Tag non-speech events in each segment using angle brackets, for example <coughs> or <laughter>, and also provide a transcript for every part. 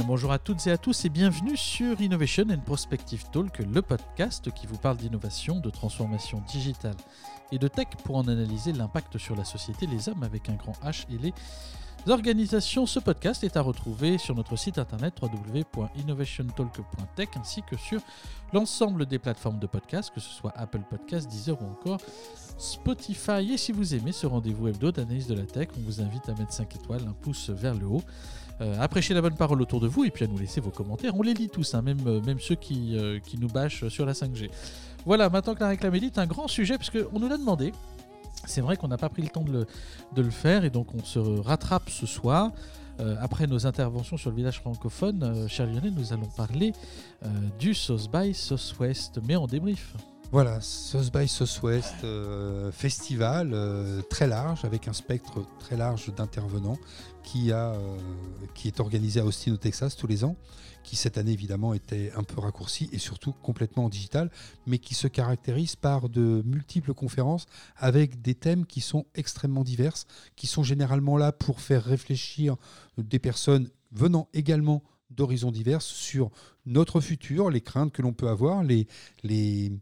bonjour à toutes et à tous et bienvenue sur Innovation and Prospective Talk, le podcast qui vous parle d'innovation, de transformation digitale et de tech pour en analyser l'impact sur la société, les hommes avec un grand H et les organisations. Ce podcast est à retrouver sur notre site internet www.innovationtalk.tech ainsi que sur l'ensemble des plateformes de podcast, que ce soit Apple Podcast, Deezer ou encore Spotify. Et si vous aimez ce rendez-vous hebdo d'analyse de la tech, on vous invite à mettre 5 étoiles, un pouce vers le haut à prêcher la bonne parole autour de vous et puis à nous laisser vos commentaires. On les lit tous, hein, même, euh, même ceux qui, euh, qui nous bâchent sur la 5G. Voilà, maintenant que la réclame est un grand sujet, puisqu'on nous l'a demandé. C'est vrai qu'on n'a pas pris le temps de le, de le, faire et donc on se rattrape ce soir. après nos interventions sur le village francophone, cher Lionel, nous allons parler du Sauce by Sauce West, mais en débrief. Voilà, South by Southwest, euh, festival euh, très large, avec un spectre très large d'intervenants qui, a, euh, qui est organisé à Austin au Texas tous les ans, qui cette année évidemment était un peu raccourci et surtout complètement en digital, mais qui se caractérise par de multiples conférences avec des thèmes qui sont extrêmement divers, qui sont généralement là pour faire réfléchir des personnes venant également d'horizons divers sur notre futur, les craintes que l'on peut avoir, les, les,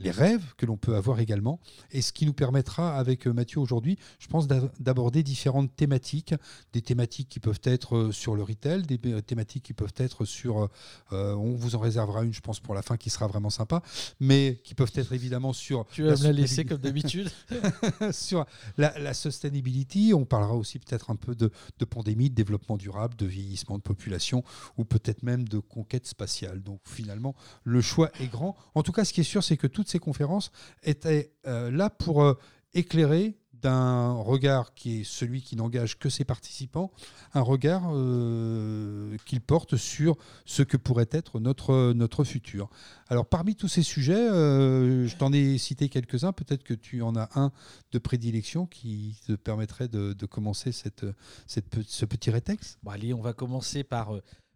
les rêves que l'on peut avoir également, et ce qui nous permettra avec euh, Mathieu aujourd'hui, je pense, d'aborder différentes thématiques, des thématiques qui peuvent être euh, sur le retail, des euh, thématiques qui peuvent être sur, on vous en réservera une, je pense, pour la fin, qui sera vraiment sympa, mais qui peuvent être évidemment sur... Tu vas me la laisser comme d'habitude. <laughs> sur la, sustainability, on parlera aussi peut-être un peu de, de pandémie, de développement durable, de vieillissement de population, ou peut-être même de conquête spatiale. Donc finalement, le choix est grand. En tout cas, ce qui est sûr, c'est que toutes ces conférences étaient euh, là pour euh, éclairer d'un regard qui est celui qui n'engage que ses participants, un regard euh, qu'il porte sur ce que pourrait être notre, notre futur. Alors parmi tous ces sujets, je t'en ai cité quelques-uns, peut-être que tu en as un de prédilection qui te permettrait de, commencer cette, ce petit rétexte. Bon, allez, on va commencer par,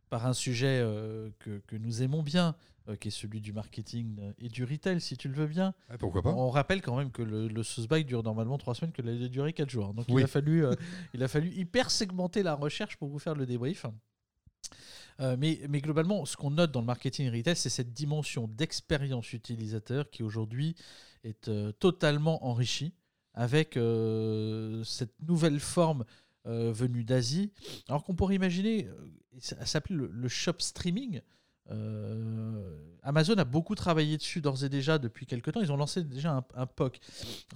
par un sujet que, nous aimons bien, euh, qui est celui du marketing euh, et du retail, si tu le veux bien. pourquoi pas On rappelle quand même que le, le dure normalement trois semaines, que a duré quatre jours. Donc il, a fallu, euh, il a fallu hyper segmenter la recherche pour vous faire le débrief. mais, mais, globalement, ce qu'on note dans le marketing et retail, c'est cette dimension d'expérience utilisateur qui aujourd'hui est totalement enrichie avec cette nouvelle forme venue d'Asie. Alors qu'on pourrait imaginer, ça s'appelle le, shop streaming. Euh, Amazon a beaucoup travaillé dessus d'ores et déjà depuis quelques temps. Ils ont lancé déjà un, POC.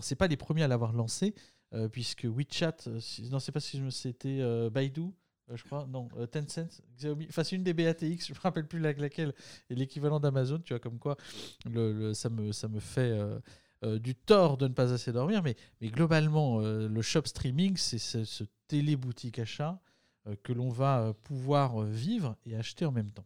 Ce pas les premiers à l'avoir lancé, euh, puisque WeChat, euh, non, c'est pas si c'était Baidu, je crois, non, Tencent, Xiaomi, enfin c'est une des BATX, <laughs> je me rappelle plus laquelle est l'équivalent d'Amazon, tu vois, comme quoi le, ça, me, ça me fait du tort de ne pas assez dormir, mais, mais globalement, le shop streaming, c'est ce, ce télé-boutique achat que l'on va pouvoir vivre et acheter en même temps.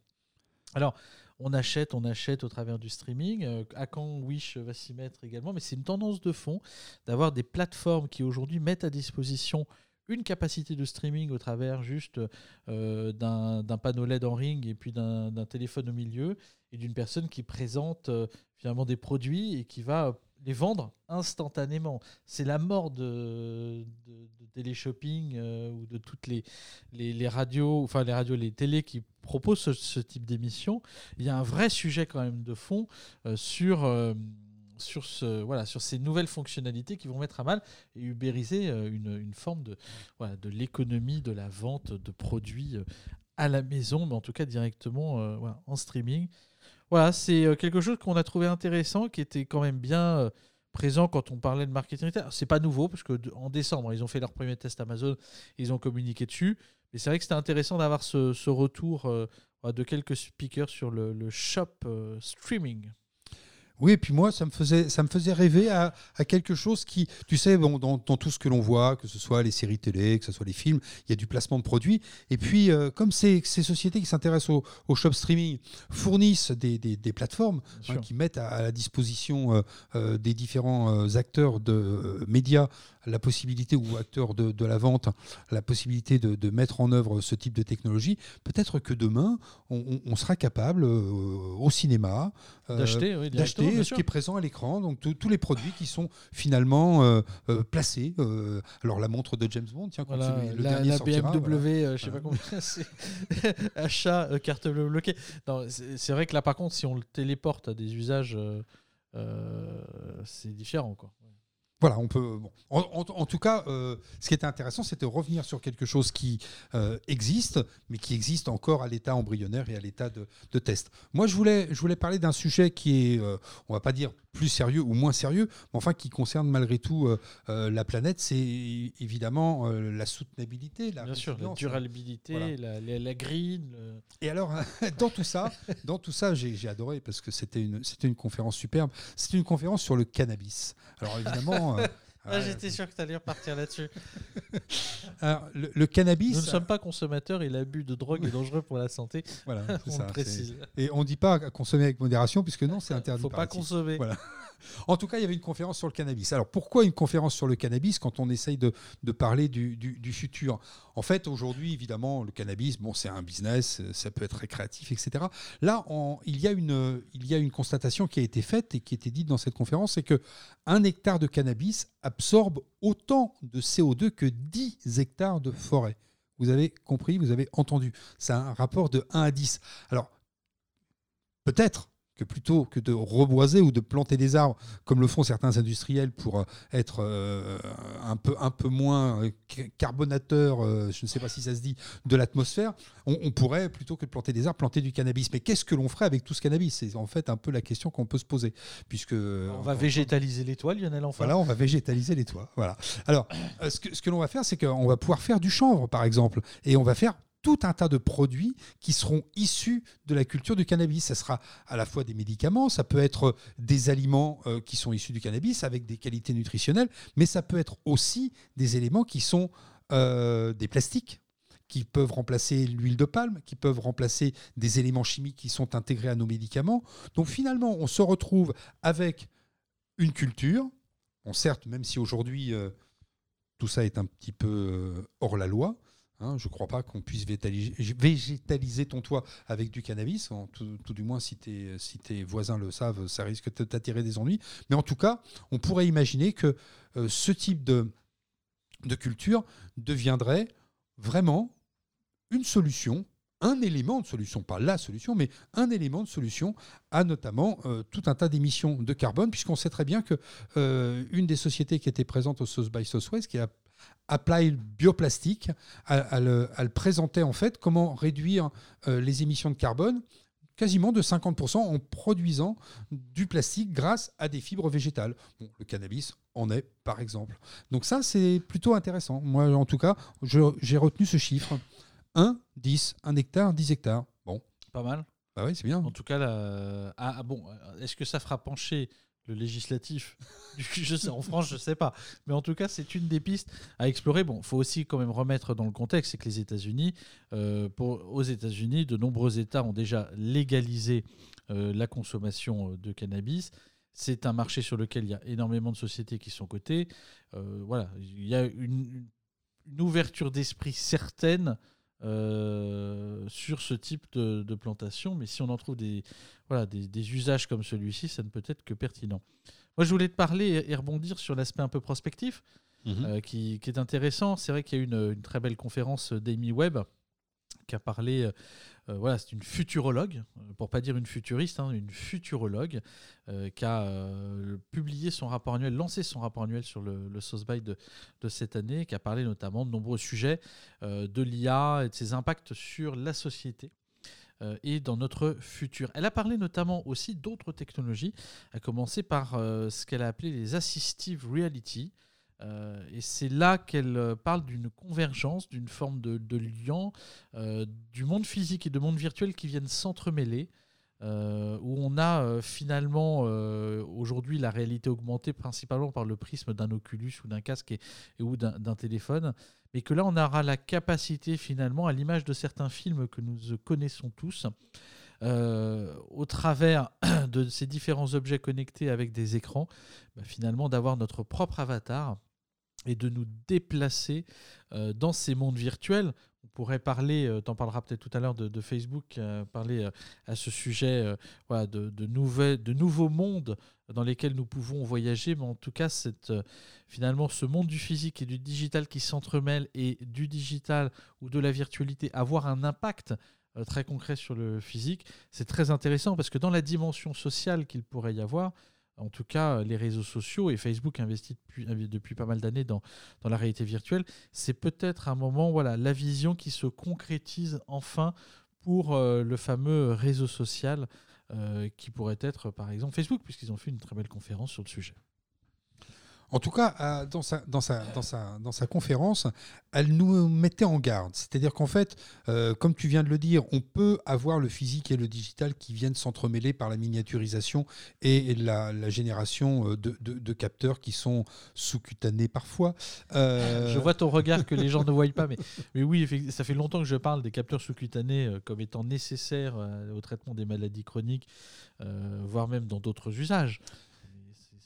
Alors, on achète, on achète au travers du streaming. Euh, à quand Wish va s'y mettre également, mais c'est une tendance de fond d'avoir des plateformes qui aujourd'hui mettent à disposition une capacité de streaming au travers juste euh, d'un panneau LED en ring et puis d'un téléphone au milieu et d'une personne qui présente euh, finalement des produits et qui va les vendre instantanément. C'est la mort de, de, télé-shopping euh, ou de toutes les, les, radios, enfin les radios, les télés qui proposent ce, type d'émission. Il y a un vrai sujet quand même de fond euh, sur, euh, sur, ce, voilà, sur ces nouvelles fonctionnalités qui vont mettre à mal et ubériser une, une forme de, voilà, de l'économie de la vente de produits à la maison, mais en tout cas directement voilà, en streaming. Voilà, c'est euh, quelque chose qu'on a trouvé intéressant, qui était quand même bien euh, présent quand on parlait de marketing. C'est pas nouveau parce que en décembre, ils ont fait leur premier test Amazon, ils ont communiqué dessus. Mais c'est vrai que c'était intéressant d'avoir ce, retour euh, de quelques speakers sur le shop streaming. Oui, et puis moi, ça me faisait, ça me faisait rêver à, quelque chose qui, tu sais, bon, dans, tout ce que l'on voit, que ce soit les séries télé, que ce soit les films, il y a du placement de produits. Et puis, euh, comme ces, ces, sociétés qui s'intéressent au, au, shop streaming fournissent des, des, plateformes hein, qui mettent à, la disposition euh, euh, des différents acteurs de médias la possibilité, ou acteurs de, de la vente, la possibilité de, de, mettre en œuvre ce type de technologie, peut-être que demain, on, on sera capable au cinéma d'acheter projeté ce qui est présent à l'écran, donc tous les produits qui sont finalement euh, euh, placés. alors la montre de James Bond, tiens, quand le la, dernier la BMW, je sais pas combien, <laughs> c'est <laughs> achat carte bleue bloquée. C'est vrai que là, par contre, si on le téléporte à des usages, c'est différent, quoi. Voilà, on peut. En, tout cas, euh, ce qui était intéressant, c'était revenir sur quelque chose qui euh, existe, mais qui existe encore à l'état embryonnaire et à l'état de, test. Moi, je voulais, parler d'un sujet qui est, euh, on va pas dire plus sérieux ou moins sérieux, mais enfin qui concerne malgré tout la planète. C'est évidemment la soutenabilité, la Bien sûr, la durabilité, la, green. Et alors, <laughs> dans tout ça, dans tout ça, j'ai adoré parce que c'était une, c'était une conférence superbe. C'était une conférence sur le cannabis. Alors évidemment. <laughs> Euh, ah, j'étais sûr que tu allais repartir là-dessus. <laughs> le, cannabis. Nous ne sommes pas consommateurs et l'abus de drogue est dangereux pour la santé. Voilà, <laughs> on ça, précise. Et on ne dit pas consommer avec modération, puisque non, c'est interdit. Il ne faut pas consommer. Voilà. <laughs> En tout cas, il y avait une conférence sur le cannabis. Alors pourquoi une conférence sur le cannabis quand on essaye de, parler du, futur? En fait, aujourd'hui, évidemment, le cannabis, bon, c'est un business, ça peut être récréatif, etc. Là, il, y a une, a constatation qui a été faite et qui était dite dans cette conférence, c'est que un hectare de cannabis absorbe autant de CO2 que 10 hectares de forêt. Vous avez compris, vous avez entendu. C'est un rapport de 1 à 10. Alors, peut-être que plutôt que de reboiser ou de planter des arbres, comme le font certains industriels pour euh, être euh, un, peu, un peu moins euh, carbonateur, je ne sais pas si ça se dit, de l'atmosphère, on, pourrait, plutôt que de planter des arbres, planter du cannabis. Mais qu'est-ce que l'on ferait avec tout ce cannabis? C'est en fait un peu la question qu'on peut se poser. Puisque, on va végétaliser les toits, Lionel, enfin. Voilà, on va végétaliser les toits. Voilà. Alors, ce que, ce que l'on va faire, c'est qu'on va pouvoir faire du chanvre, par exemple, et on va faire tout un tas de produits qui seront issus de la culture du cannabis. Ça sera à la fois des médicaments, ça peut être des aliments euh, qui sont issus du cannabis avec des qualités nutritionnelles, mais ça peut être aussi des éléments qui sont euh, des plastiques qui peuvent remplacer l'huile de palme, qui peuvent remplacer des éléments chimiques qui sont intégrés à nos médicaments. Donc finalement, on se retrouve avec une culture. Certes, même si aujourd'hui euh, tout ça est un petit peu hors la loi, Hein, je ne crois pas qu'on puisse végétaliser ton toit avec du cannabis. tout, du moins, si, tes voisins le savent, ça risque de t'attirer des ennuis. Mais en tout cas, on pourrait imaginer que euh, ce type de, de culture deviendrait vraiment une solution un élément de solution, pas la solution, mais un élément de solution à notamment euh, tout un tas d'émissions de carbone, puisqu'on sait très bien que euh, une des sociétés qui était présente au South by Southwest, qui a Apply Bioplastique, à, le, présenter en fait comment réduire euh, les émissions de carbone quasiment de 50% en produisant du plastique grâce à des fibres végétales. le cannabis en est par exemple. Donc ça c'est plutôt intéressant. Moi en tout cas, j'ai retenu ce chiffre. 1, 10, 1 hectare, 10 hectares. Bon. Pas mal. Bah oui, c'est bien. En tout cas, ah, ah, bon, est-ce que ça fera pencher le législatif. <laughs> je sais, en France, je ne sais pas. Mais en tout cas, c'est une des pistes à explorer. Bon, faut aussi quand même remettre dans le contexte, c'est que les États-Unis, euh, aux États-Unis, de nombreux États ont déjà légalisé euh, la consommation euh, de cannabis. C'est un marché sur lequel il y a énormément de sociétés qui sont cotées. voilà, il y a une ouverture d'esprit certaine euh, sur ce type de, plantation. Mais si on en trouve des, voilà, des, usages comme celui-ci, ça ne peut être que pertinent. Moi, je voulais te parler et rebondir sur l'aspect un peu prospectif, mhm. euh, qui, est intéressant. C'est vrai qu'il y a eu une, une, très belle conférence d'Amy Webb qui a parlé euh, voilà, c'est une futurologue, euh, pour pas dire une futuriste, hein, une futurologue, euh, qui a publié son rapport annuel, lancé son rapport annuel sur le, le by de, de, cette année, qui a parlé notamment de nombreux sujets de l'IA et de ses impacts sur la société et dans notre futur. Elle a parlé notamment aussi d'autres technologies, à commencer par ce qu'elle a appelé les assistive reality, euh, et c'est là qu'elle euh, parle d'une convergence, d'une forme de, lien euh, du monde physique et du monde virtuel qui viennent s'entremêler, où on a finalement aujourd'hui la réalité augmentée principalement par le prisme d'un Oculus ou d'un casque et, ou d'un téléphone, mais que là on aura la capacité finalement, à l'image de certains films que nous connaissons tous, au travers <clears throat> de ces différents objets connectés avec des écrans, bah, finalement d'avoir notre propre avatar et de nous déplacer dans ces mondes virtuels. On pourrait parler, euh, tu en parleras peut-être tout à l'heure, de, Facebook, euh, parler euh, à ce sujet voilà, de, de, de nouveaux mondes dans lesquels nous pouvons voyager, mais en tout cas, cette, finalement, ce monde du physique et du digital qui s'entremêlent et du digital ou de la virtualité avoir un impact très concret sur le physique, c'est très intéressant parce que dans la dimension sociale qu'il pourrait y avoir, en tout cas les réseaux sociaux, et Facebook investit depuis, pas mal d'années dans, la réalité virtuelle, c'est peut-être un moment, voilà, la vision qui se concrétise enfin pour euh, le fameux réseau social euh, qui pourrait être par exemple Facebook, puisqu'ils ont fait une très belle conférence sur le sujet. En tout cas, dans sa, dans, sa, dans, sa, dans sa conférence, elle nous mettait en garde. C'est-à-dire qu'en fait, euh, comme tu viens de le dire, on peut avoir le physique et le digital qui viennent s'entremêler par la miniaturisation et la, génération euh, de, de, capteurs qui sont sous-cutanés parfois. Euh, je vois ton regard que les gens ne voient pas, mais, <laughs> mais oui, ça fait longtemps que je parle des capteurs sous-cutanés comme étant nécessaires au traitement des maladies chroniques, voire même dans d'autres usages.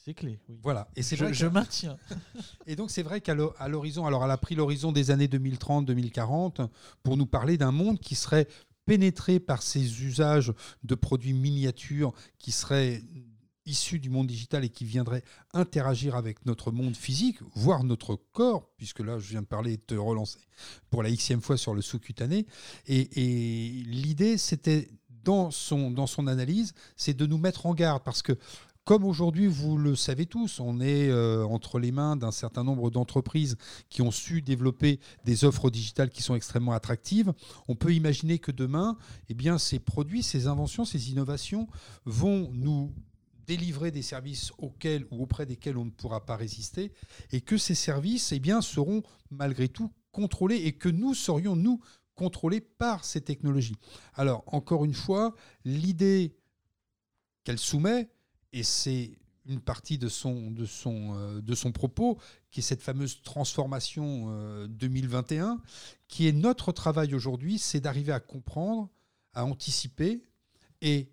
C'est clé. Voilà. Et c'est je, je maintiens. <laughs> et donc c'est vrai qu'à l'horizon, alors elle a pris l'horizon des années 2030-2040 pour nous parler d'un monde qui serait pénétré par ces usages de produits miniatures qui seraient issus du monde digital et qui viendraient interagir avec notre monde physique, voire notre corps, puisque là je viens de parler et de te relancer pour la xème fois sur le sous-cutané. Et, et l'idée, c'était dans son, dans son analyse, c'est de nous mettre en garde, parce que comme aujourd'hui, vous le savez tous, on est euh, entre les mains d'un certain nombre d'entreprises qui ont su développer des offres digitales qui sont extrêmement attractives. On peut imaginer que demain, eh bien, ces produits, ces inventions, ces innovations vont nous délivrer des services auxquels ou auprès desquels on ne pourra pas résister, et que ces services eh bien, seront malgré tout contrôlés et que nous serions, nous, contrôlés par ces technologies. Alors, encore une fois, l'idée qu'elle soumet, et c'est une partie de son, de, son, euh, de son propos, qui est cette fameuse transformation 2021, euh, qui est notre travail aujourd'hui, c'est d'arriver à comprendre, à anticiper et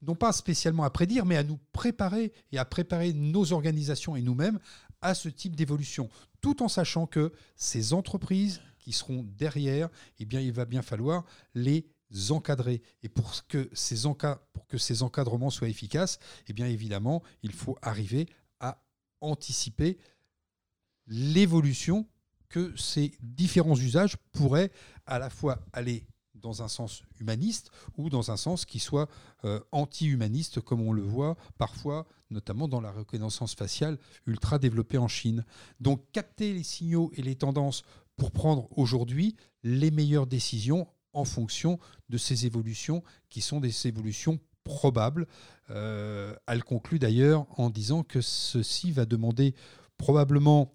non pas spécialement à prédire, mais à nous préparer et à préparer nos organisations et nous-mêmes à ce type d'évolution, tout en sachant que ces entreprises qui seront derrière, eh bien, il va bien falloir les encadrer. Et pour que ces, encadrements soient efficaces, eh bien évidemment, il faut arriver à anticiper l'évolution que ces différents usages pourraient à la fois aller dans un sens humaniste ou dans un sens qui soit euh, anti-humaniste, comme on le voit parfois, notamment dans la reconnaissance faciale ultra développée en Chine. Donc capter les signaux et les tendances pour prendre aujourd'hui les meilleures décisions en fonction de ces évolutions qui sont des évolutions probables. Euh, elle conclut d'ailleurs en disant que ceci va demander probablement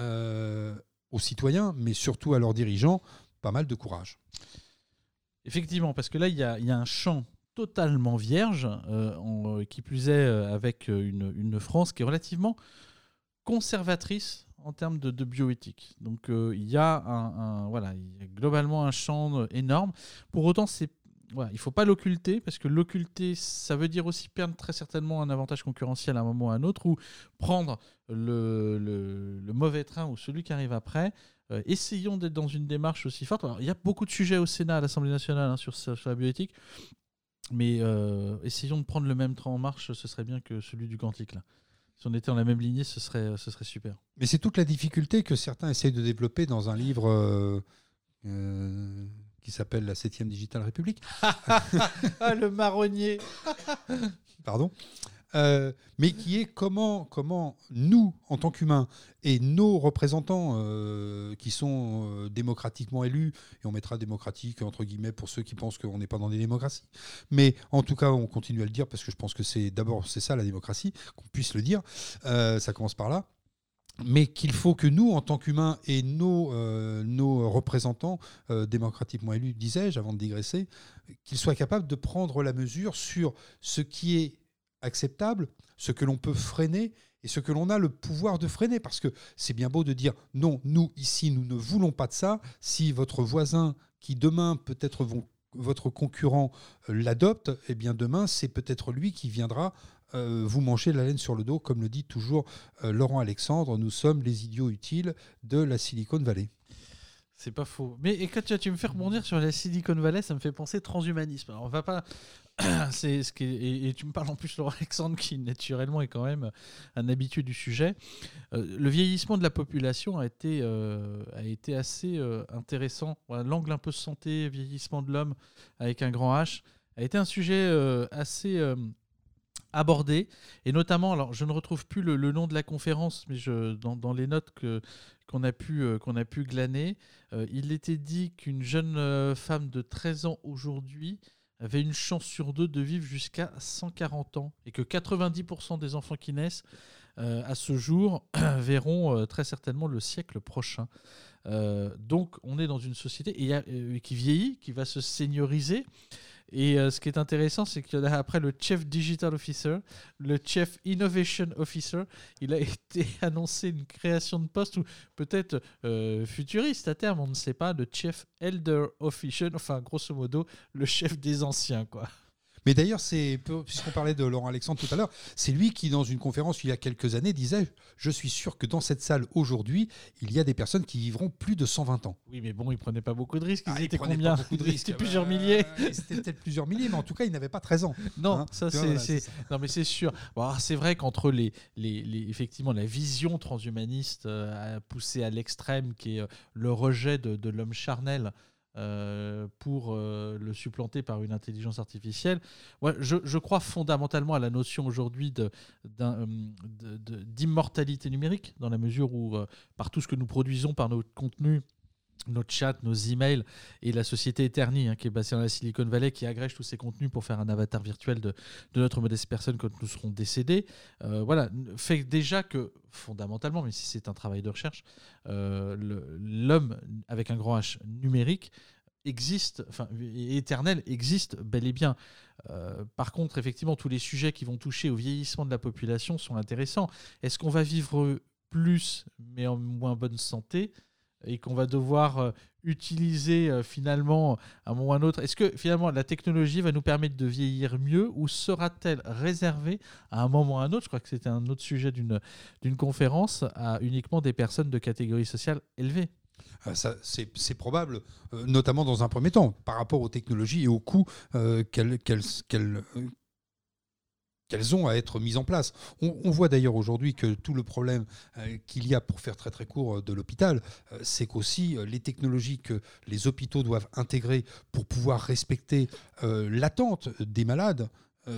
euh, aux citoyens, mais surtout à leurs dirigeants, pas mal de courage. Effectivement, parce que là, il y a, un champ totalement vierge, euh, qui plus est avec une, France qui est relativement conservatrice en termes de, bioéthique. Donc euh, il y a un, voilà, globalement un champ euh, énorme. Pour autant, c'est il ne faut pas l'occulter parce que l'occulter, ça veut dire aussi perdre très certainement un avantage concurrentiel à un moment ou à un autre ou prendre le, mauvais train ou celui qui arrive après. Euh, essayons d'être dans une démarche aussi forte. il y a beaucoup de sujets au Sénat, à l'Assemblée nationale hein, sur, la bioéthique, mais essayons de prendre le même train en marche, ce serait bien que celui du quantique. Si on était dans la même lignée, ce serait, ce serait super. Mais c'est toute la difficulté que certains essayent de développer dans un livre euh, euh, qui s'appelle La 7 Digital République. <laughs> ah, le marronnier Pardon euh, mais qui est comment, comment nous, en tant qu'humains, et nos représentants euh, qui sont euh, démocratiquement élus, et on mettra démocratique entre guillemets pour ceux qui pensent qu'on n'est pas dans des démocraties, mais en tout cas on continue à le dire parce que je pense que c'est d'abord c'est ça la démocratie, qu'on puisse le dire, ça commence par là. Mais qu'il faut que nous, en tant qu'humains et nos, nos représentants démocratiquement élus, disais-je, avant de digresser, qu'ils soient capables de prendre la mesure sur ce qui est acceptable, ce que l'on peut freiner et ce que l'on a le pouvoir de freiner. Parce que c'est bien beau de dire non, nous ici, nous ne voulons pas de ça. Si votre voisin, qui demain peut-être votre concurrent euh, l'adopte, eh bien demain, c'est peut-être lui qui viendra vous mangez la laine sur le dos, comme le dit toujours Laurent Alexandre. Nous sommes les idiots utiles de la Silicon Valley. C'est pas faux. Mais et quand tu, me fais rebondir sur la Silicon Valley, ça me fait penser transhumanisme. Alors on va pas. <coughs> c'est ce qui et, tu me parles en plus Laurent Alexandre qui naturellement est quand même un habitué du sujet. Euh, le vieillissement de la population a été euh, a été assez euh, intéressant. L'angle un peu santé, vieillissement de l'homme avec un grand H a été un sujet assez abordé et notamment alors je ne retrouve plus le, nom de la conférence mais je dans, les notes que qu'on a pu qu'on a pu glaner il était dit qu'une jeune femme de 13 ans aujourd'hui avait une chance sur deux de vivre jusqu'à 140 ans et que 90% des enfants qui naissent à ce jour <clears throat> verront très certainement le siècle prochain. donc on est dans une société qui vieillit, qui va se senioriser et euh, ce qui est intéressant, c'est qu'il le Chief Digital Officer, le Chief Innovation Officer. Il a <laughs> été annoncé une création de poste ou peut-être euh, futuriste à terme, on ne sait pas, le Chief Elder Officer, enfin grosso modo, le chef des anciens, quoi. Mais d'ailleurs, c'est puisqu'on parlait de Laurent Alexandre tout à l'heure, c'est lui qui, dans une conférence il y a quelques années, disait Je suis sûr que dans cette salle aujourd'hui, il y a des personnes qui vivront plus de 120 ans. Oui, mais bon, il prenait pas beaucoup de risques. Ils ah, étaient combien? beaucoup de risques. C'était plusieurs milliers. C'était peut-être plusieurs milliers, mais en tout cas, il n'avait pas 13 ans. Non, hein. ça c'est non, mais c'est sûr. Bon, c'est vrai qu'entre les, les, les, effectivement la vision transhumaniste euh, poussée à l'extrême, qui est euh, le rejet de, de l'homme charnel. Euh, pour euh, le supplanter par une intelligence artificielle. Je, je, crois fondamentalement à la notion aujourd'hui euh, d'immortalité numérique, dans la mesure où, par tout ce que nous produisons, par notre contenu, notre chat, nos emails et la société Eterni, hein, qui est basée dans la Silicon Valley, qui agrège tous ces contenus pour faire un avatar virtuel de, notre modeste personne quand nous serons décédés, euh, voilà, fait déjà que fondamentalement, mais si c'est un travail de recherche, euh, l'homme avec un grand H numérique existe, enfin éternel existe bel et bien. Euh, par contre, effectivement, tous les sujets qui vont toucher au vieillissement de la population sont intéressants. Est-ce qu'on va vivre plus mais en moins bonne santé? Et qu'on va devoir euh, utiliser euh, finalement à un moment ou à un autre. Est-ce que finalement la technologie va nous permettre de vieillir mieux ou sera-t-elle réservée à un moment ou à un autre? Je crois que c'était un autre sujet d'une conférence à uniquement des personnes de catégorie sociale élevée. Ah, c'est probable, euh, notamment dans un premier temps, par rapport aux technologies et aux coûts qu'elles qu'elles ont à être mises en place. On, voit d'ailleurs aujourd'hui que tout le problème euh, qu'il y a, pour faire très très court, euh, de l'hôpital, euh, c'est qu'aussi les technologies que les hôpitaux doivent intégrer pour pouvoir respecter l'attente des malades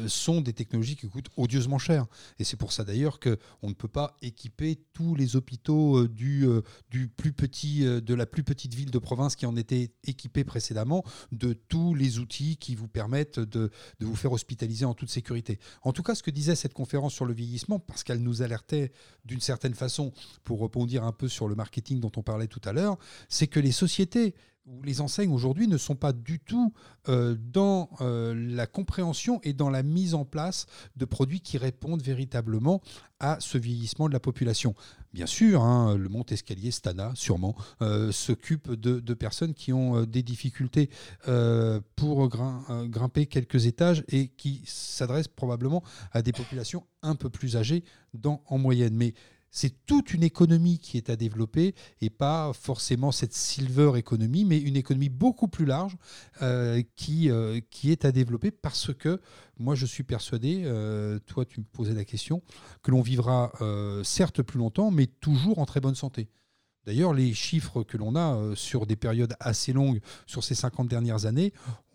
sont des technologies qui coûtent odieusement cher. Et c'est pour ça d'ailleurs qu'on ne peut pas équiper tous les hôpitaux euh, du, euh, du plus petit, de la plus petite ville de province qui en étaient équipés précédemment de tous les outils qui vous permettent de, de vous faire hospitaliser en toute sécurité. En tout cas, ce que disait cette conférence sur le vieillissement, parce qu'elle nous alertait d'une certaine façon, pour rebondir un peu sur le marketing dont on parlait tout à l'heure, c'est que les sociétés les enseignes aujourd'hui ne sont pas du tout euh, dans euh, la compréhension et dans la mise en place de produits qui répondent véritablement à ce vieillissement de la population. Bien sûr, hein, le Mont-Escalier Stana, sûrement, euh, s'occupe de, personnes qui ont des difficultés pour grimper quelques étages et qui s'adressent probablement à des populations un peu plus âgées en moyenne. Mais c'est toute une économie qui est à développer et pas forcément cette silver économie, mais une économie beaucoup plus large euh, qui, euh, qui est à développer parce que moi je suis persuadé, euh, toi tu me posais la question, que l'on vivra certes plus longtemps, mais toujours en très bonne santé. D'ailleurs, les chiffres que l'on a sur des périodes assez longues, sur ces 50 dernières années,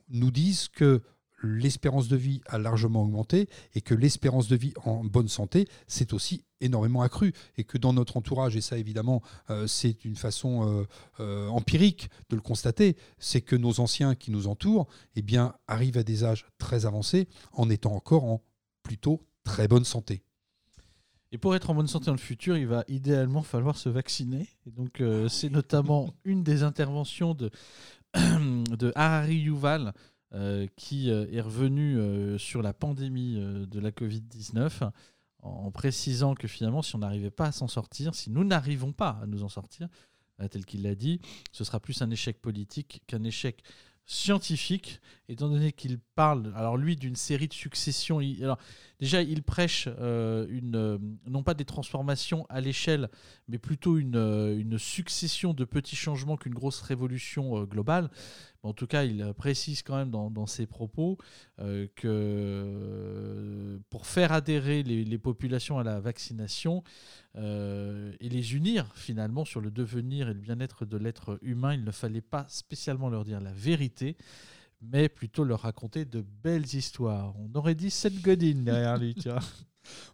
nous disent que l'espérance de vie a largement augmenté et que l'espérance de vie en bonne santé s'est aussi énormément accrue et que dans notre entourage, et ça évidemment euh, c'est une façon euh, euh, empirique de le constater, c'est que nos anciens qui nous entourent eh bien, arrivent à des âges très avancés en étant encore en plutôt très bonne santé. Et pour être en bonne santé dans le futur, il va idéalement falloir se vacciner. Et donc, c'est notamment une des interventions de, <clears throat> de Harari Yuval, qui euh, est revenu euh, sur la pandémie de la Covid-19 en précisant que finalement, si on n'arrivait pas à s'en sortir, si nous n'arrivons pas à nous en sortir, tel qu'il l'a dit, ce sera plus un échec politique qu'un échec scientifique, étant donné qu'il parle, alors lui, d'une série de successions. Déjà, il prêche euh, euh, non pas des transformations à l'échelle, mais plutôt une, euh, succession de petits changements qu'une grosse révolution globale. En tout cas, il précise quand même dans, ses propos que pour faire adhérer les, populations à la vaccination et les unir finalement sur le devenir et le bien-être de l'être humain, il ne fallait pas spécialement leur dire la vérité, mais plutôt leur raconter de belles histoires. On aurait dit Seth Godin derrière lui, tu vois.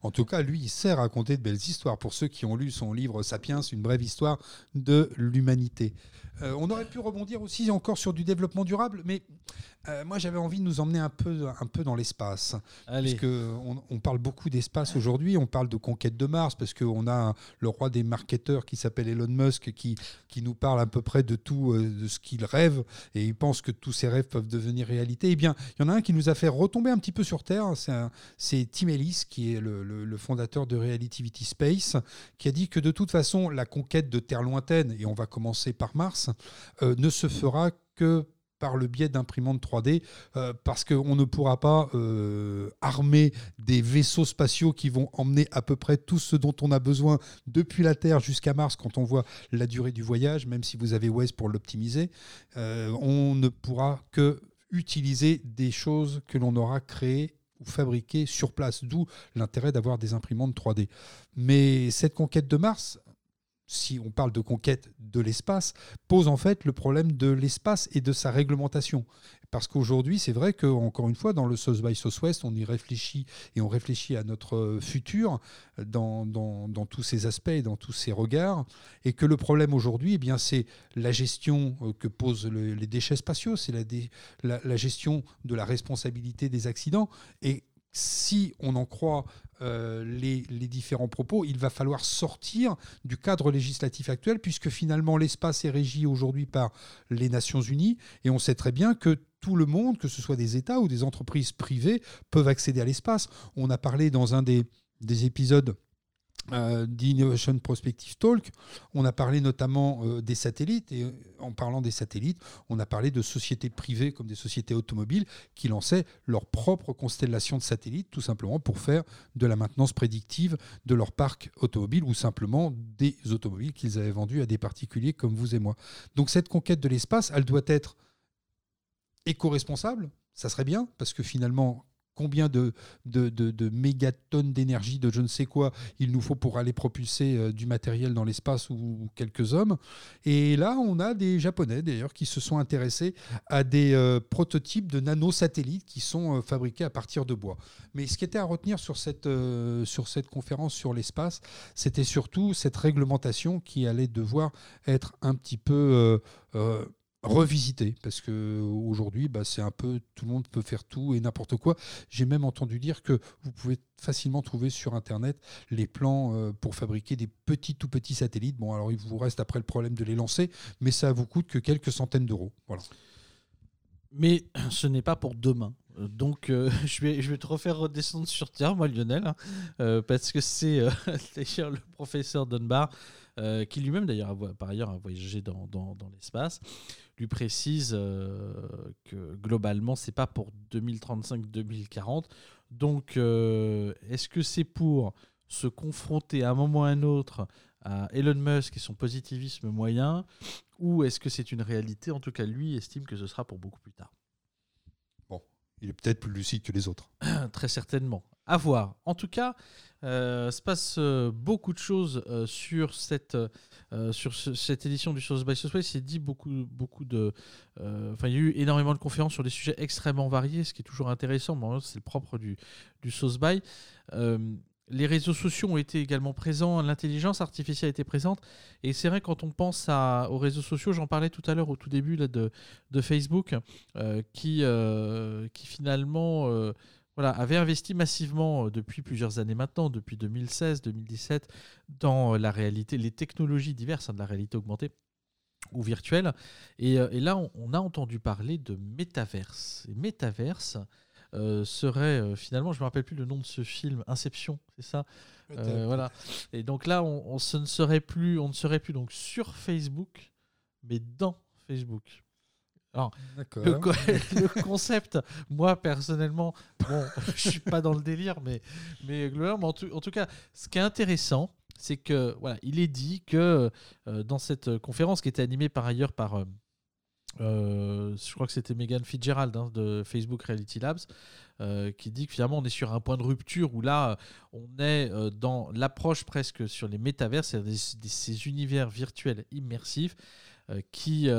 En tout cas, lui, il sait raconter de belles histoires. Pour ceux qui ont lu son livre Sapiens, une brève histoire de l'humanité. Euh, on aurait pu rebondir aussi encore sur du développement durable, mais euh, moi j'avais envie de nous emmener un peu, un peu dans l'espace. Parce on, on, parle beaucoup d'espace aujourd'hui, on parle de conquête de Mars, parce qu'on a le roi des marketeurs qui s'appelle Elon Musk, qui, qui nous parle à peu près de tout euh, de ce qu'il rêve, et il pense que tous ses rêves peuvent devenir réalité. Eh bien, il y en a un qui nous a fait retomber un petit peu sur Terre, c'est Tim Ellis, qui est le, fondateur de Relativity Space, qui a dit que de toute façon, la conquête de Terre lointaine, et on va commencer par Mars, euh, ne se fera que par le biais d'imprimantes 3D, euh, parce qu'on ne pourra pas euh, armer des vaisseaux spatiaux qui vont emmener à peu près tout ce dont on a besoin depuis la Terre jusqu'à Mars quand on voit la durée du voyage, même si vous avez Waze pour l'optimiser. on ne pourra que utiliser des choses que l'on aura créées ou fabriquées sur place, d'où l'intérêt d'avoir des imprimantes 3D. Mais cette conquête de Mars, si on parle de conquête de l'espace, pose en fait le problème de l'espace et de sa réglementation. Parce qu'aujourd'hui, c'est vrai qu'encore une fois, dans le South by Southwest, on y réfléchit et on réfléchit à notre futur dans, dans, tous ces aspects et dans tous ces regards. Et que le problème aujourd'hui, eh bien, c'est la gestion euh, que posent les déchets spatiaux, c'est la, la gestion de la responsabilité des accidents. Et si on en croit euh, les, différents propos, il va falloir sortir du cadre législatif actuel, puisque finalement l'espace est régi aujourd'hui par les Nations Unies, et on sait très bien que tout le monde, que ce soit des États ou des entreprises privées, peuvent accéder à l'espace. On a parlé dans un des, des épisodes euh, d'Innovation Prospective Talk, on a parlé notamment euh, des satellites, et euh, en parlant des satellites, on a parlé de sociétés privées comme des sociétés automobiles qui lançaient leur propre constellation de satellites, tout simplement pour faire de la maintenance prédictive de leur parc automobile ou simplement des automobiles qu'ils avaient vendus à des particuliers comme vous et moi. Donc cette conquête de l'espace, elle doit être éco-responsable, ça serait bien, parce que finalement, combien de, mégatonnes d'énergie, de je ne sais quoi, il nous faut pour aller propulser euh, du matériel dans l'espace ou, quelques hommes. Et là, on a des Japonais d'ailleurs qui se sont intéressés à des euh, prototypes de nanosatellites qui sont euh, fabriqués à partir de bois. Mais ce qui était à retenir sur cette, sur cette conférence sur l'espace, c'était surtout cette réglementation qui allait devoir être un petit peu revisiter parce que aujourd'hui bah, c'est un peu tout le monde peut faire tout et n'importe quoi. J'ai même entendu dire que vous pouvez facilement trouver sur internet les plans euh, pour fabriquer des petits tout petits satellites. Bon alors il vous reste après le problème de les lancer mais ça vous coûte que quelques centaines d'euros. Voilà. Mais <clears throat> ce n'est pas pour demain. Donc, euh, <laughs> je, vais, te refaire redescendre sur Terre, moi, Lionel, hein, euh, parce que c'est <laughs> d'ailleurs le professeur Dunbar, qui lui-même, d'ailleurs, par ailleurs, a voyagé dans, dans, dans l'espace, lui précise euh, que globalement, c'est pas pour 2035-2040. Donc, euh, est-ce que c'est pour se confronter à un moment ou à un autre à Elon Musk et son positivisme moyen, ou est-ce que c'est une réalité? En tout cas, lui estime que ce sera pour beaucoup plus tard. Bon, il est peut-être plus lucide que les autres. <coughs> Très certainement. À voir. En tout cas, euh, se passe euh, beaucoup de choses euh, sur cette sur cette édition du South by Southwest. Il dit beaucoup beaucoup de, enfin il y a eu énormément de conférences sur des sujets extrêmement variés, ce qui est toujours intéressant. Mais c'est le propre du du South by. les réseaux sociaux ont été également présents, l'intelligence artificielle a été présente. Et c'est vrai, quand on pense aux réseaux sociaux, j'en parlais tout à l'heure au tout début là, de, de Facebook, qui, qui finalement voilà, avait investi massivement euh, depuis plusieurs années maintenant, depuis 2016, 2017, dans euh, la réalité, les technologies diverses hein, de la réalité augmentée ou virtuelle. Et, euh, là, on, a entendu parler de métaverse. Et métaverse serait finalement, je me rappelle plus le nom de ce film, Inception, c'est ça? Voilà. Et donc là, on, ne serait plus, on ne serait plus donc sur Facebook, mais dans Facebook. Alors, <laughs> le, concept, moi personnellement, bon, <laughs> je suis pas dans le délire, mais, mais globalement, en tout, en tout cas, ce qui est intéressant, c'est que voilà, il est dit que euh, dans cette conférence qui était animée par ailleurs par, euh, euh, je crois que c'était Megan Fitzgerald hein, de Facebook Reality Labs, qui dit que finalement on est sur un point de rupture où là on est dans l'approche presque sur les métavers, c'est-à-dire ces univers virtuels immersifs qui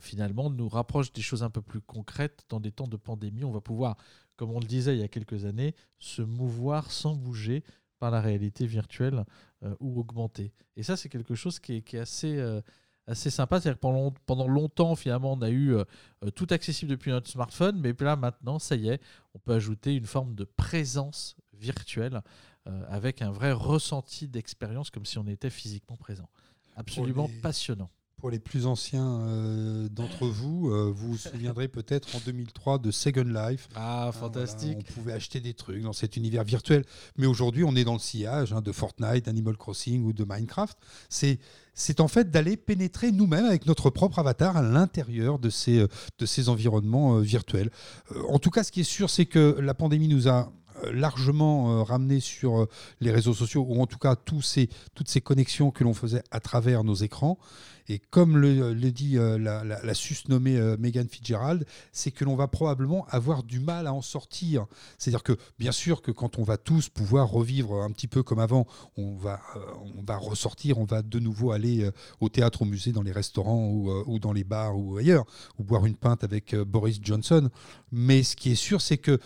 finalement nous rapprochent des choses un peu plus concrètes dans des temps de pandémie. On va pouvoir, comme on le disait il y a quelques années, se mouvoir sans bouger par la réalité virtuelle euh, ou augmentée. Et ça, c'est quelque chose qui est, assez, euh, assez sympa. C'est-à-dire que pendant, pendant longtemps, finalement, on a eu euh, tout accessible depuis notre smartphone, mais là, maintenant, ça y est, on peut ajouter une forme de présence virtuelle avec un vrai ressenti d'expérience, comme si on était physiquement présent. Absolument passionnant. Pour les plus anciens euh, d'entre vous, euh, vous vous souviendrez peut-être en 2003 de Second Life. Ah, fantastique. on pouvait acheter des trucs dans cet univers virtuel. Mais aujourd'hui, on est dans le sillage hein, de Fortnite, Animal Crossing ou de Minecraft. C'est c'est en fait d'aller pénétrer nous-mêmes avec notre propre avatar à l'intérieur de ces, euh, de ces environnements virtuels. en tout cas, ce qui est sûr, c'est que la pandémie nous a largement ramené sur les réseaux sociaux, ou en tout cas tous ces, toutes ces connexions que l'on faisait à travers nos écrans. Et comme le, dit euh, la, la, susnommée euh, Megan Fitzgerald, c'est que l'on va probablement avoir du mal à en sortir. C'est-à-dire que, bien sûr, que quand on va tous pouvoir revivre un petit peu comme avant, on va, euh, on va ressortir, on va de nouveau aller au théâtre, au musée, dans les restaurants ou, ou, dans les bars ou ailleurs, ou boire une pinte avec Boris Johnson. Mais ce qui est sûr, c'est que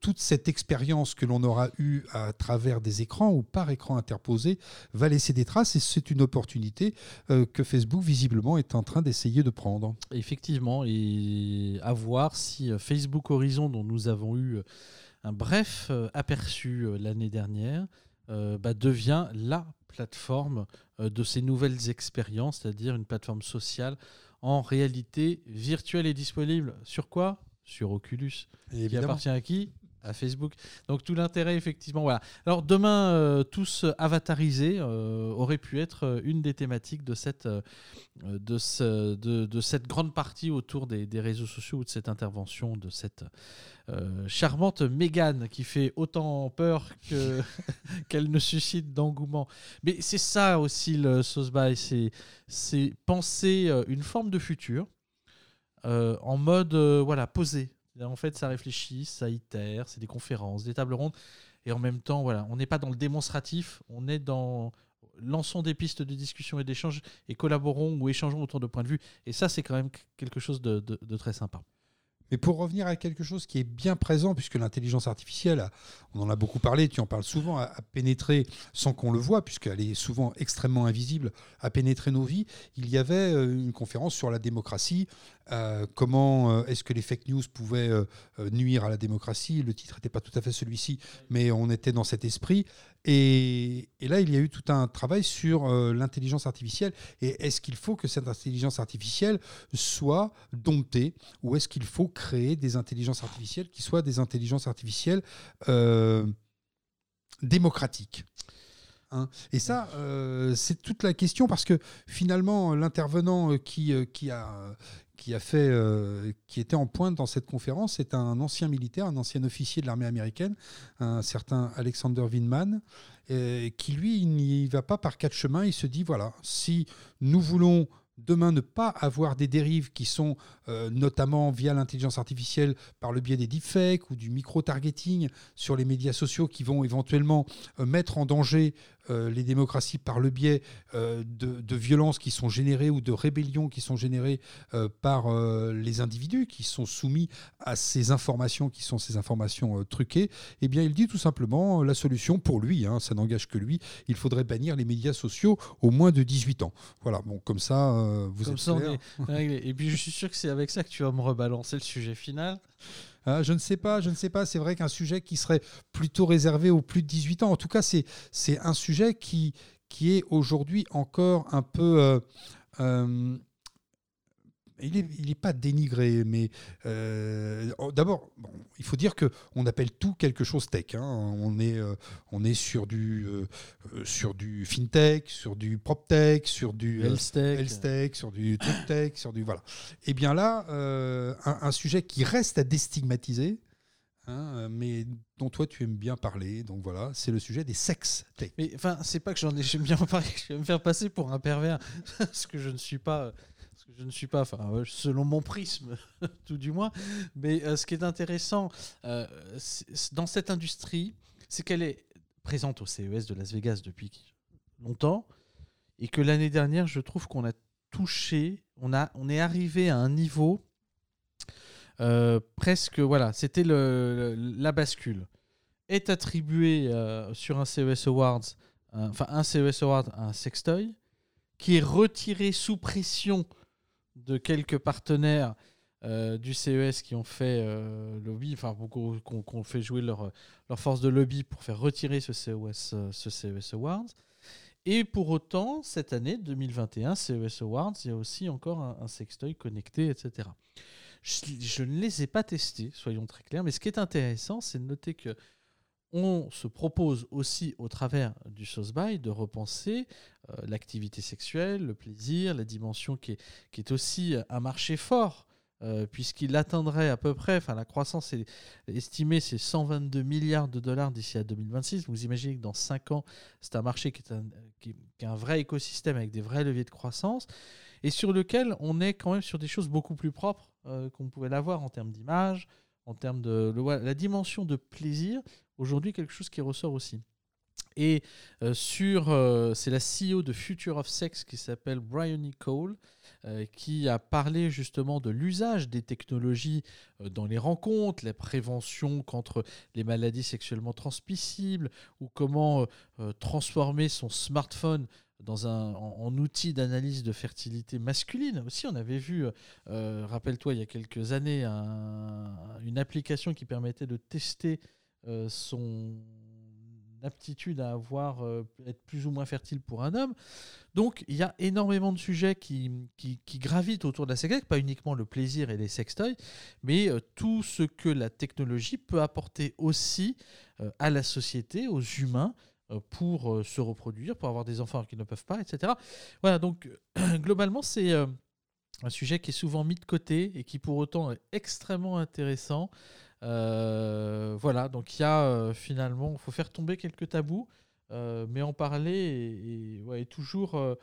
toute cette expérience que l'on aura eue à travers des écrans ou par écran interposé va laisser des traces et c'est une opportunité que Facebook visiblement, est en train d'essayer de prendre. Effectivement, et à voir si euh, Facebook Horizon, dont nous avons eu euh, un bref euh, aperçu l'année dernière, bah, devient la plateforme de ces nouvelles expériences, c'est-à-dire une plateforme sociale en réalité virtuelle et disponible sur quoi? Sur Oculus. Et qui appartient à qui? À Facebook. Donc tout l'intérêt, effectivement, voilà. Alors demain, euh, tous avatarisés euh, aurait pu être euh, une des thématiques de cette, de, grande partie autour des, réseaux sociaux ou de cette intervention de cette charmante Mégane qui fait autant peur que <laughs> qu'elle ne suscite d'engouement. Mais c'est ça aussi le sauce c'est penser une forme de futur en mode voilà posé en fait, ça réfléchit, ça itère, c'est des conférences, des tables rondes. Et en même temps, voilà, on n'est pas dans le démonstratif, on est dans lançons des pistes de discussion et d'échange et collaborons ou échangeons autour de points de vue. Et ça, c'est quand même quelque chose de, très sympa. Mais pour revenir à quelque chose qui est bien présent, puisque l'intelligence artificielle, on en a beaucoup parlé, tu en parles souvent, a, pénétré sans qu'on le voit, puisqu'elle est souvent extrêmement invisible, à pénétrer nos vies. Il y avait euh, une conférence sur la démocratie euh, comment euh, est-ce que les fake news pouvaient euh, nuire à la démocratie? Le titre n'était pas tout à fait celui-ci, mais on était dans cet esprit. Et, là, il y a eu tout un travail sur l'intelligence artificielle. Et est-ce qu'il faut que cette intelligence artificielle soit domptée? Ou est-ce qu'il faut créer des intelligences artificielles qui soient des intelligences artificielles démocratiques? Hein? Et ça, c'est toute la question parce que finalement, l'intervenant qui, qui, a, qui a fait, euh, qui était en pointe dans cette conférence, c'est un ancien militaire, un ancien officier de l'armée américaine, un certain Alexander Winman, qui lui, il n'y va pas par quatre chemins. Il se dit voilà, si nous voulons demain ne pas avoir des dérives qui sont euh, notamment via l'intelligence artificielle par le biais des deepfakes ou du micro-targeting sur les médias sociaux qui vont éventuellement euh, mettre en danger euh, les démocraties par le biais euh, de, violences qui sont générées ou de rébellions qui sont générées euh, par les individus qui sont soumis à ces informations qui sont ces informations truquées, eh bien il dit tout simplement la solution pour lui, hein, ça n'engage que lui, il faudrait bannir les médias sociaux au moins de 18 ans. Voilà, bon comme ça vous comme êtes ça, Et puis je suis sûr que c'est avec ça que tu vas me rebalancer le sujet final. Euh, je ne sais pas, je ne sais pas. C'est vrai qu'un sujet qui serait plutôt réservé aux plus de 18 ans. En tout cas, c'est un sujet qui, qui est aujourd'hui encore un peu. Euh, euh, il n'est pas dénigré, mais euh, d'abord, bon, il faut dire que on appelle tout quelque chose tech. Hein. On, est, euh, on est sur du, euh, sur du fintech, sur du proptech, sur du health tech, sur du tech, sur du voilà. Et eh bien là, un, un, sujet qui reste à déstigmatiser, Hein, mais dont toi tu aimes bien parler. Donc voilà, c'est le sujet des sex tech. Mais enfin, c'est pas que j'en ai j'aime bien parler, <laughs> je vais me faire passer pour un pervers, <laughs> ce que je ne suis pas. Je ne suis pas, enfin, selon mon prisme, <laughs> tout du moins. Mais euh, ce qui est intéressant euh, dans cette industrie, c'est qu'elle est présente au CES de Las Vegas depuis longtemps et que l'année dernière, je trouve qu'on a touché, on, a, on est arrivé à un niveau euh, presque, voilà, c'était la bascule. Est attribué euh, sur un CES Awards, enfin un CES Award à un sextoy, qui est retiré sous pression de quelques partenaires euh, du CES qui ont fait lobby, enfin, qui ont fait jouer leur, leur force de lobby pour faire retirer ce CES, ce CES Awards. Et pour autant, cette année 2021, CES Awards, il y a aussi encore un, un sextoy connecté, etc. Je, ne les ai pas testés, soyons très clairs, mais ce qui est intéressant, c'est de noter que on se propose aussi au travers du by de repenser euh, l'activité sexuelle, le plaisir, la dimension qui est, qui est aussi un marché fort. Euh, puisqu'il atteindrait à peu près, enfin la croissance est estimée, c'est 122 milliards de dollars d'ici à 2026. Vous imaginez que dans 5 ans, c'est un marché qui est un, qui est un vrai écosystème avec des vrais leviers de croissance et sur lequel on est quand même sur des choses beaucoup plus propres euh, qu'on pouvait l'avoir en termes d'image, en termes de la dimension de plaisir. Aujourd'hui, quelque chose qui ressort aussi. Et euh, sur, euh, c'est la CEO de Future of Sex qui s'appelle Bryony Cole, qui a parlé justement de l'usage des technologies dans les rencontres, la prévention contre les maladies sexuellement transmissibles, ou comment transformer son smartphone dans un, en, outil d'analyse de fertilité masculine aussi. On avait vu, euh, rappelle-toi, il y a quelques années, une application qui permettait de tester euh, son aptitude à avoir euh, être plus ou moins fertile pour un homme. Donc il y a énormément de sujets qui, qui, gravitent autour de la sextoy, pas uniquement le plaisir et les sextoys, mais tout ce que la technologie peut apporter aussi à la société, aux humains, euh, pour euh, se reproduire, pour avoir des enfants qui ne peuvent pas, etc. Voilà, donc <clears throat> globalement, c'est euh, un sujet qui est souvent mis de côté et qui pour autant est extrêmement intéressant. Voilà, donc il y a finalement, il faut faire tomber quelques tabous, mais en parler est, toujours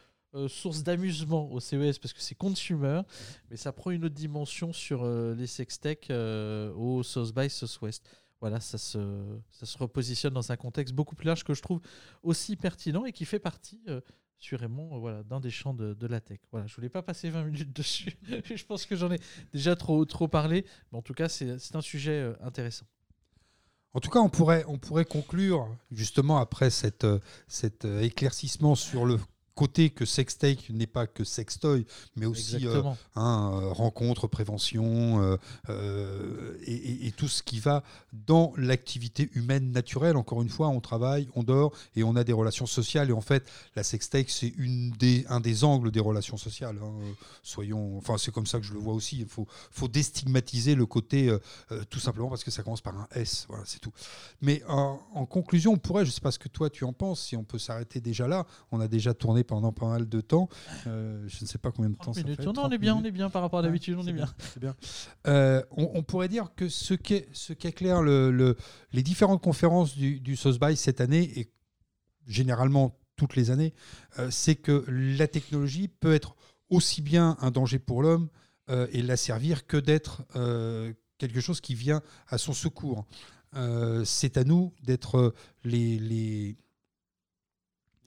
source d'amusement au CES parce que c'est consumer, mais ça prend une autre dimension sur les sextech au South by Southwest. Voilà, ça se, ça se repositionne dans un contexte beaucoup plus large que je trouve aussi pertinent et qui fait partie, euh, sûrement, euh, voilà, d'un des champs de, de, la tech. Voilà, je voulais pas passer 20 minutes <laughs> dessus. je pense que j'en ai déjà trop, trop parlé. Mais en tout cas, c'est un sujet euh, intéressant. En tout cas, on pourrait, on pourrait conclure, justement, après cette, cet éclaircissement sur le côté que sextech n'est pas que sextoy, mais aussi euh, hein, euh, rencontre, prévention euh, et, tout ce qui va dans l'activité humaine naturelle. Encore une fois, on travaille, on dort et on a des relations sociales. Et en fait, la sextech, c'est une des, un des angles des relations sociales. Hein. Soyons, enfin, c'est comme ça que je le vois aussi. Il faut, faut déstigmatiser le côté tout simplement parce que ça commence par un S. Voilà, c'est tout. Mais en, en conclusion, on pourrait, je ne sais pas ce que toi tu en penses, si on peut s'arrêter déjà là. On a déjà tourné pendant pas mal de temps. Euh, je ne sais pas combien de temps ça fait. Non, on est bien, on est bien par rapport à d'habitude, on est bien. bien. Euh, on, pourrait dire que ce qu'éclaire le, les différentes conférences du, du SOSBY cette année, et généralement toutes les années, euh, c'est que la technologie peut être aussi bien un danger pour l'homme et la servir que d'être quelque chose qui vient à son secours. c'est à nous d'être les, les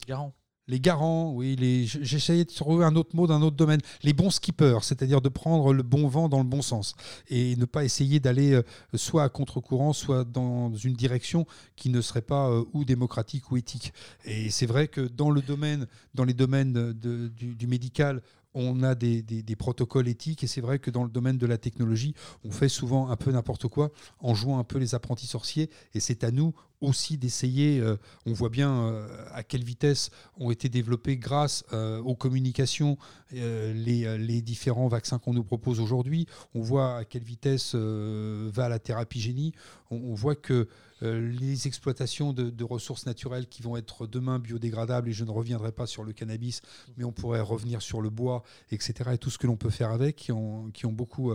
garants les garants, oui, les... j'essayais de trouver un autre mot d'un autre domaine, les bons skippers, c'est-à-dire de prendre le bon vent dans le bon sens et ne pas essayer d'aller euh, soit à contre-courant, soit dans une direction qui ne serait pas euh, ou démocratique ou éthique. Et c'est vrai que dans le domaine, dans les domaines du, médical, on a des, protocoles éthiques et c'est vrai que dans le domaine de la technologie, on fait souvent un peu n'importe quoi en jouant un peu les apprentis sorciers et c'est à nous aussi d'essayer, on voit bien à quelle vitesse ont été développés grâce aux communications les, les, différents vaccins qu'on nous propose aujourd'hui. On voit à quelle vitesse va la thérapie génie. On, voit que les exploitations de, ressources naturelles qui vont être demain biodégradables, et je ne reviendrai pas sur le cannabis, mais on pourrait revenir sur le bois, etc., et tout ce que l'on peut faire avec, qui ont, qui ont beaucoup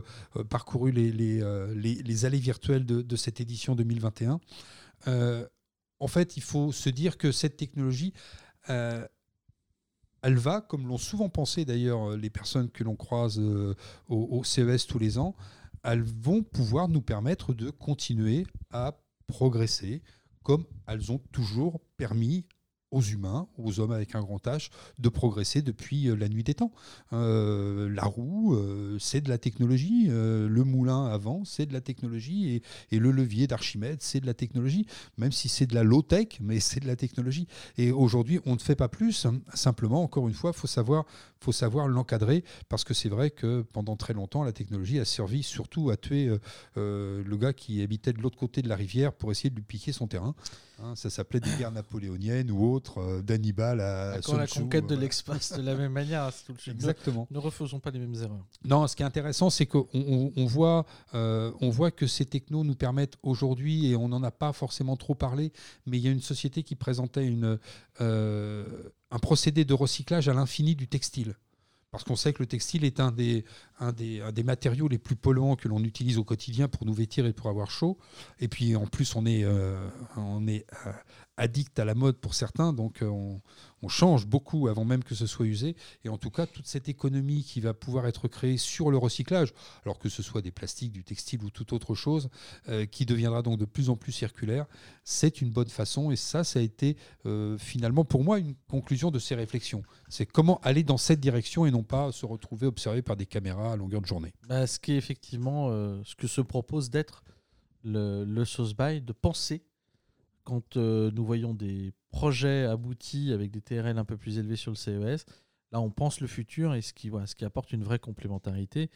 parcouru les, allées virtuelles de, cette édition 2021. Euh, en fait, il faut se dire que cette technologie, euh, elle va, comme l'ont souvent pensé d'ailleurs les personnes que l'on croise euh, au, CES tous les ans, elles vont pouvoir nous permettre de continuer à progresser comme elles ont toujours permis aux humains, aux hommes avec un grand H, de progresser depuis euh, la nuit des temps. Euh, la roue, euh, c'est de la technologie. le moulin avant, c'est de la technologie. Et, le levier d'Archimède, c'est de la technologie. Même si c'est de la low-tech, mais c'est de la technologie. Et aujourd'hui, on ne fait pas plus. Simplement, encore une fois, il faut savoir, faut savoir l'encadrer. Parce que c'est vrai que pendant très longtemps, la technologie a servi surtout à tuer le gars qui habitait de l'autre côté de la rivière pour essayer de lui piquer son terrain. Hein, ça s'appelait des guerres napoléoniennes ou autres, euh, d'Hannibal à Quand la conquête de euh, l'espace de la même manière. Le Exactement. Ne, refaisons pas les mêmes erreurs. Non, ce qui est intéressant, c'est qu'on on, voit, euh, on voit que ces technos nous permettent aujourd'hui, et on n'en a pas forcément trop parlé, mais il y a une société qui présentait une, un procédé de recyclage à l'infini du textile parce qu'on sait que le textile est un des, un des, des matériaux les plus polluants que l'on utilise au quotidien pour nous vêtir et pour avoir chaud. Et puis en plus, on est, on est addict à la mode pour certains, donc euh, on, change beaucoup avant même que ce soit usé. Et en tout cas, toute cette économie qui va pouvoir être créée sur le recyclage, alors que ce soit des plastiques, du textile ou toute autre chose, euh, qui deviendra donc de plus en plus circulaire, c'est une bonne façon. Et ça, ça a été euh, finalement pour moi une conclusion de ces réflexions. C'est comment aller dans cette direction et non pas se retrouver observé par des caméras à longueur de journée. Bah, ce qui est effectivement ce que se propose d'être le, le sauce by, de penser quand euh, nous voyons des projets aboutis avec des TRL un peu plus élevés sur le CES, là on pense le futur et ce qui, ce qui apporte une vraie complémentarité.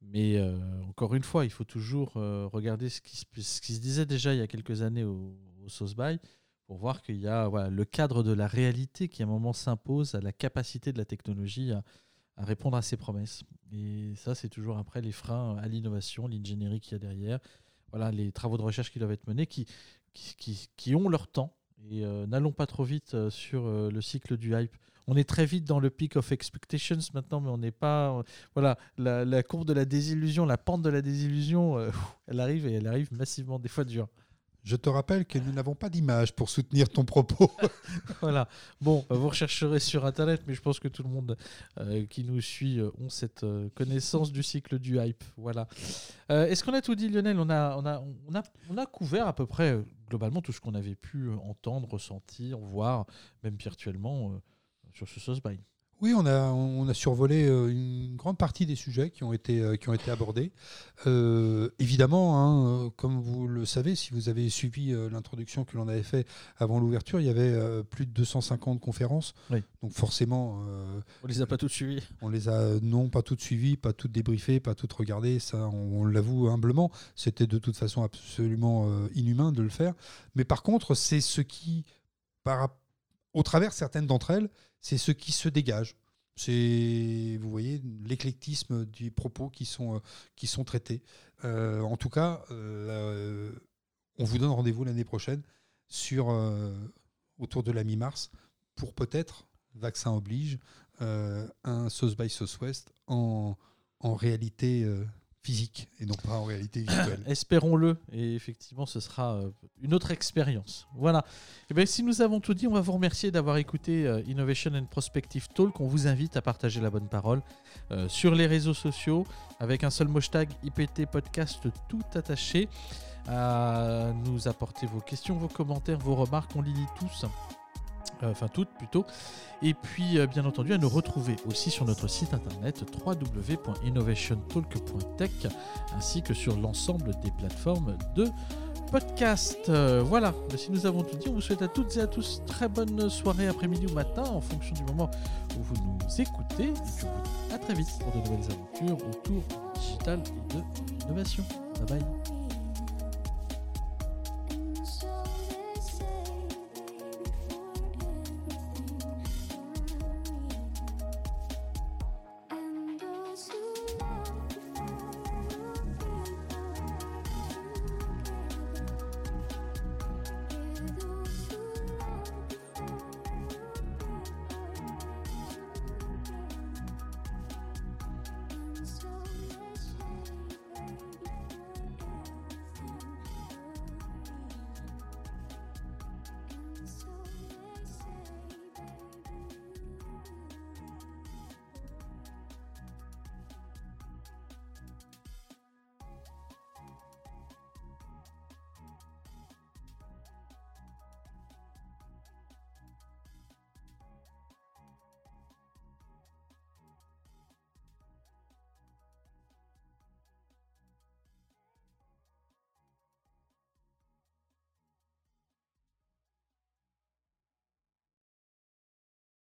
Mais euh, encore une fois, il faut toujours euh, regarder ce qui, se disait déjà il y a quelques années au, au Buy pour voir qu'il y a le cadre de la réalité qui à un moment s'impose à la capacité de la technologie à, à répondre à ses promesses. Et ça, c'est toujours après les freins à l'innovation, l'ingénierie qu'il y a derrière, voilà, les travaux de recherche qui doivent être menés, qui, qui, ont leur temps. Et euh, n'allons pas trop vite euh, sur euh, le cycle du hype. On est très vite dans le peak of expectations maintenant, mais on n'est pas. voilà, la, courbe de la désillusion, la pente de la désillusion, <laughs> elle arrive et elle arrive massivement, des fois dur. Je te rappelle que nous n'avons pas d'image pour soutenir ton propos. <laughs> voilà. Bon, vous rechercherez sur Internet, mais je pense que tout le monde euh, qui nous suit euh, ont cette euh, connaissance du cycle du hype. Voilà. Est-ce qu'on a tout dit, Lionel? On a, on, a, on, a, on a couvert à peu près, globalement, tout ce qu'on avait pu entendre, ressentir, voir, même virtuellement, sur ce sauce. Oui, on a, on a survolé euh, une grande partie des sujets qui ont été, euh, qui ont été abordés. Euh, évidemment, hein, comme vous le savez, si vous avez suivi l'introduction que l'on avait fait avant l'ouverture, il y avait plus de 250 conférences. Donc forcément... on les a pas toutes suivies On les a, non, pas toutes suivies, pas toutes débriefées, pas toutes regardées. Ça, on, l'avoue humblement. C'était de toute façon absolument inhumain de le faire. Mais par contre, c'est ce qui, par, au travers certaines d'entre elles, c'est ce qui se dégage. C'est, vous voyez, l'éclectisme des propos qui sont, euh, traités. Euh, en tout cas, euh, on vous donne rendez-vous l'année prochaine autour de la mi-mars pour peut-être, vaccin oblige, un Sauce by Southwest en, en réalité physique et non pas en réalité virtuelle. <coughs> Espérons-le, et effectivement, ce sera euh, une autre expérience. Voilà. Et eh bien, si nous avons tout dit, on va vous remercier d'avoir écouté euh, Innovation and Prospective Talk. On vous invite à partager la bonne parole euh, sur les réseaux sociaux avec un seul hashtag IPT Podcast tout attaché. À nous apporter vos questions, vos commentaires, vos remarques. On les lit tous enfin toutes plutôt. Et puis euh, bien entendu à nous retrouver aussi sur notre site internet www.innovationtalk.tech ainsi que sur l'ensemble des plateformes de podcast. Euh, voilà, si nous avons tout dit, on vous souhaite à toutes et à tous très bonne soirée, après-midi ou matin en fonction du moment où vous nous écoutez. Et puis vous à très vite pour de nouvelles aventures autour du digital et de l'innovation. Bye bye.